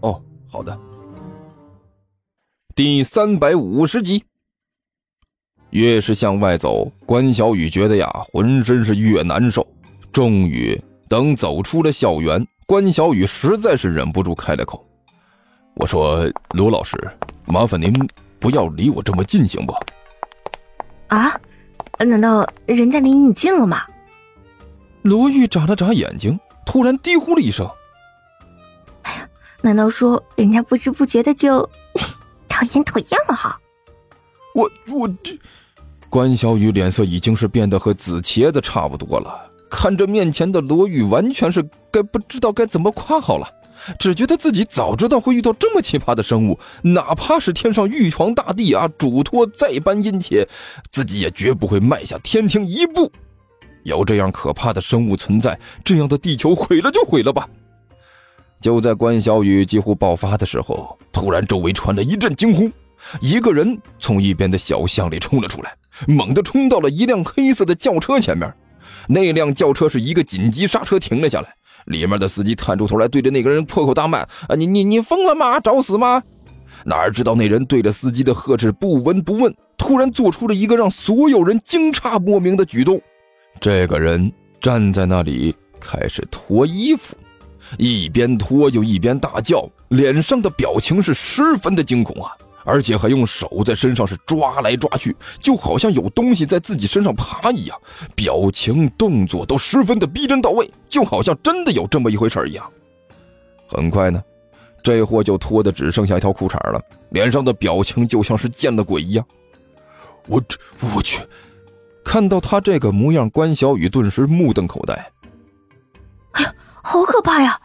哦，好的。第三百五十集。越是向外走，关小雨觉得呀，浑身是越难受。终于，等走出了校园，关小雨实在是忍不住开了口：“我说，罗老师，麻烦您不要离我这么近，行不？”啊？难道人家离你近了吗？罗玉眨了眨眼睛，突然低呼了一声：“哎呀，难道说人家不知不觉的就讨厌讨厌了哈？”我我这，关小雨脸色已经是变得和紫茄子差不多了。看着面前的罗玉，完全是该不知道该怎么夸好了。只觉得自己早知道会遇到这么奇葩的生物，哪怕是天上玉皇大帝啊，嘱托再般殷切，自己也绝不会迈下天庭一步。有这样可怕的生物存在，这样的地球毁了就毁了吧。就在关小雨几乎爆发的时候，突然周围传来一阵惊呼，一个人从一边的小巷里冲了出来，猛地冲到了一辆黑色的轿车前面。那辆轿车是一个紧急刹车停了下来。里面的司机探出头来，对着那个人破口大骂：“啊，你你你疯了吗？找死吗？”哪知道那人对着司机的呵斥不闻不问，突然做出了一个让所有人惊诧莫名的举动。这个人站在那里开始脱衣服，一边脱又一边大叫，脸上的表情是十分的惊恐啊！而且还用手在身上是抓来抓去，就好像有东西在自己身上爬一样，表情动作都十分的逼真到位，就好像真的有这么一回事一样。很快呢，这货就脱的只剩下一条裤衩了，脸上的表情就像是见了鬼一样。我这我去，看到他这个模样，关小雨顿时目瞪口呆。哎呀，好可怕呀！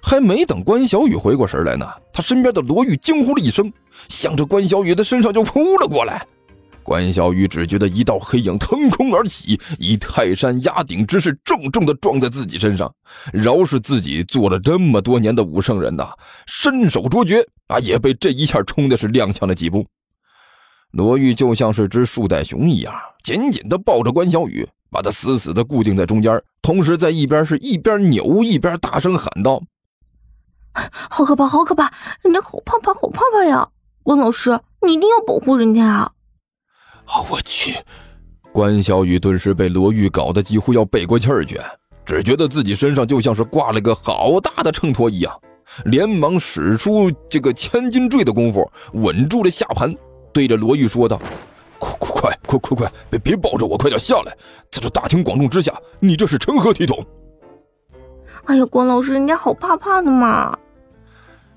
还没等关小雨回过神来呢，他身边的罗玉惊呼了一声，向着关小雨的身上就扑了过来。关小雨只觉得一道黑影腾空而起，以泰山压顶之势重重的撞在自己身上。饶是自己做了这么多年的武圣人呐，身手卓绝啊，也被这一下冲的是踉跄了几步。罗玉就像是只树袋熊一样，紧紧的抱着关小雨，把他死死的固定在中间，同时在一边是一边扭一边大声喊道。好可怕，好可怕！人家好怕怕，好怕怕呀！关老师，你一定要保护人家啊！啊，我去！关小雨顿时被罗玉搞得几乎要背过气儿去，只觉得自己身上就像是挂了个好大的秤砣一样，连忙使出这个千斤坠的功夫，稳住了下盘，对着罗玉说道：“快快快快别别抱着我，快点下来！在这大庭广众之下，你这是成何体统？”哎呀，关老师，人家好怕怕的嘛！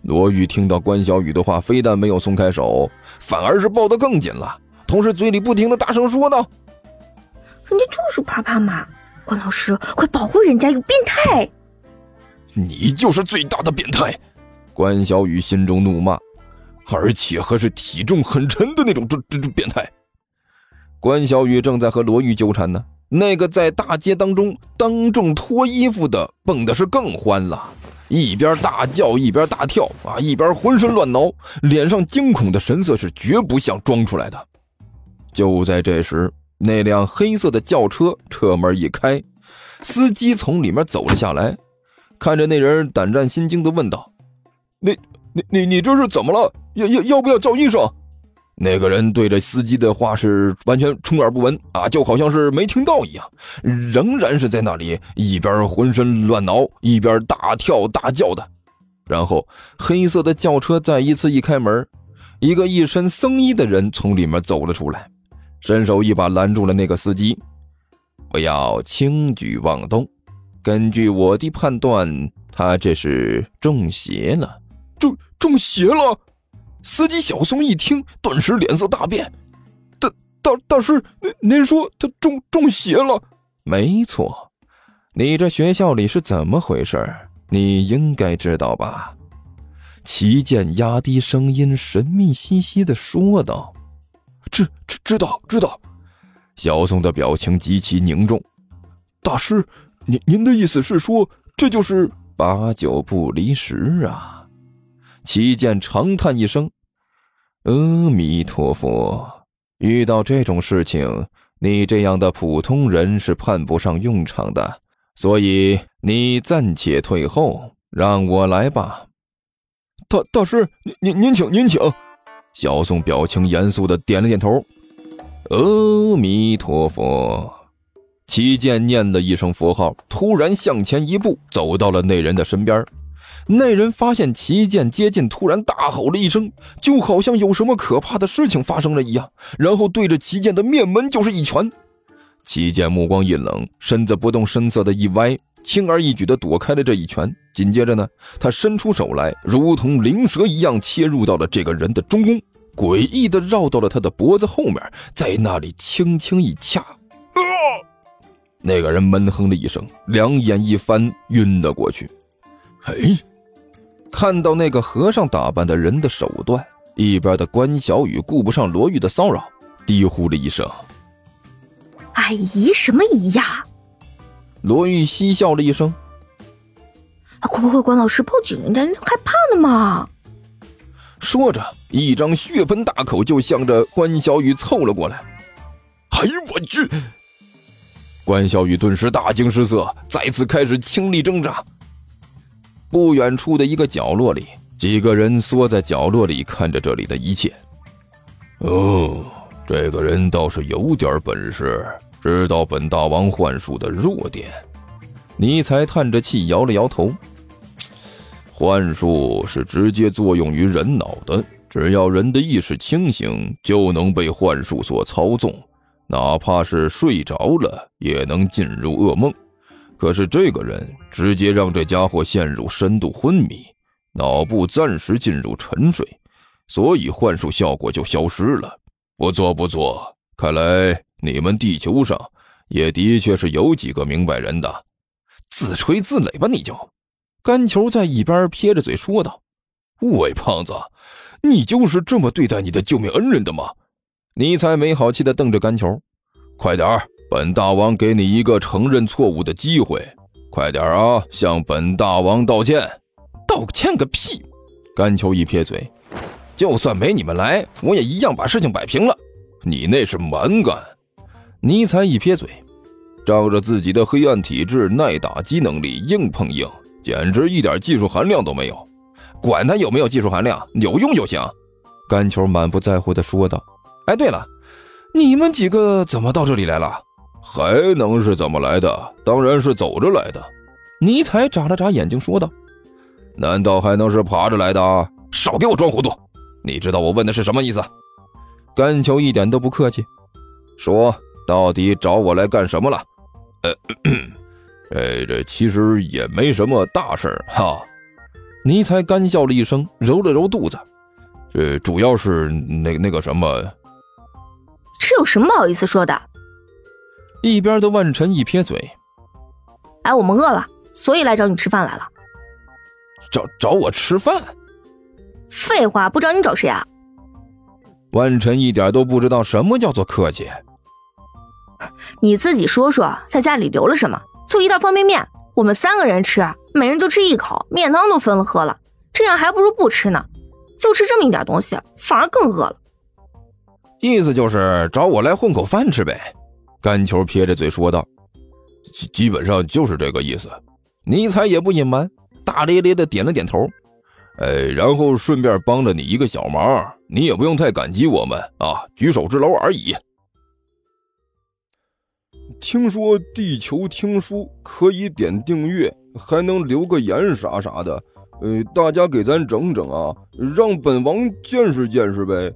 罗玉听到关小雨的话，非但没有松开手，反而是抱得更紧了，同时嘴里不停的大声说道：“人家就是怕怕嘛！关老师，快保护人家，有变态！”你就是最大的变态！关小雨心中怒骂，而且还是体重很沉的那种，这这这变态！关小雨正在和罗玉纠缠呢，那个在大街当中当众脱衣服的，蹦的是更欢了。一边大叫一边大跳啊，一边浑身乱挠，脸上惊恐的神色是绝不像装出来的。就在这时，那辆黑色的轿车车门一开，司机从里面走了下来，看着那人，胆战心惊的问道：“你、你、你、你这是怎么了？要、要、要不要叫医生？”那个人对着司机的话是完全充耳不闻啊，就好像是没听到一样，仍然是在那里一边浑身乱挠，一边大跳大叫的。然后黑色的轿车再一次一开门，一个一身僧衣的人从里面走了出来，伸手一把拦住了那个司机：“不要轻举妄动，根据我的判断，他这是中邪了，中中邪了。”司机小松一听，顿时脸色大变。大大大师，您您说他中中邪了？没错，你这学校里是怎么回事？你应该知道吧？齐剑压低声音，神秘兮兮的说道：“知知知道知道。”小宋的表情极其凝重。大师，您您的意思是说，这就是八九不离十啊？齐剑长叹一声：“阿弥陀佛，遇到这种事情，你这样的普通人是派不上用场的，所以你暂且退后，让我来吧。”大大师，您您请您请。小宋表情严肃的点了点头。阿弥陀佛。齐剑念了一声佛号，突然向前一步，走到了那人的身边。那人发现齐剑接近，突然大吼了一声，就好像有什么可怕的事情发生了一样，然后对着齐剑的面门就是一拳。齐剑目光一冷，身子不动声色的一歪，轻而易举的躲开了这一拳。紧接着呢，他伸出手来，如同灵蛇一样切入到了这个人的中宫，诡异的绕到了他的脖子后面，在那里轻轻一掐。啊那个人闷哼了一声，两眼一翻，晕了过去。哎，看到那个和尚打扮的人的手段，一边的关小雨顾不上罗玉的骚扰，低呼了一声：“哎，姨什么姨呀？”罗玉嬉笑了一声：“快快快，关老师报警，人家害怕呢嘛！”说着，一张血盆大口就向着关小雨凑了过来。哎呦我去！关小雨顿时大惊失色，再次开始倾力挣扎。不远处的一个角落里，几个人缩在角落里看着这里的一切。哦，这个人倒是有点本事，知道本大王幻术的弱点。尼才叹着气摇了摇头。幻术是直接作用于人脑的，只要人的意识清醒，就能被幻术所操纵。哪怕是睡着了，也能进入噩梦。可是这个人直接让这家伙陷入深度昏迷，脑部暂时进入沉睡，所以幻术效果就消失了。不错不错，看来你们地球上也的确是有几个明白人的。自吹自擂吧，你就。干球在一边撇着嘴说道：“喂，胖子，你就是这么对待你的救命恩人的吗？”尼才没好气的瞪着甘球，快点儿，本大王给你一个承认错误的机会，快点啊，向本大王道歉！道歉个屁！甘球一撇嘴，就算没你们来，我也一样把事情摆平了。你那是蛮干。尼采一撇嘴，仗着自己的黑暗体质、耐打击能力，硬碰硬，简直一点技术含量都没有。管他有没有技术含量，有用就行。甘球满不在乎的说道。哎，对了，你们几个怎么到这里来了？还能是怎么来的？当然是走着来的。尼采眨了眨眼睛说道：“难道还能是爬着来的？少给我装糊涂！你知道我问的是什么意思？”甘球一点都不客气，说：“到底找我来干什么了？”呃，呃，这其实也没什么大事儿哈。尼采干笑了一声，揉了揉肚子，这主要是那那个什么。这有什么好意思说的？一边的万晨一撇嘴：“哎，我们饿了，所以来找你吃饭来了。”找找我吃饭？废话，不找你找谁啊？万晨一点都不知道什么叫做客气。你自己说说，在家里留了什么？就一袋方便面，我们三个人吃，每人就吃一口，面汤都分了喝了，这样还不如不吃呢。就吃这么一点东西，反而更饿了。意思就是找我来混口饭吃呗，甘球撇着嘴说道：“基基本上就是这个意思。”尼采也不隐瞒，大咧咧的点了点头。哎，然后顺便帮了你一个小忙，你也不用太感激我们啊，举手之劳而已。听说地球听书可以点订阅，还能留个言啥啥的，呃，大家给咱整整啊，让本王见识见识呗。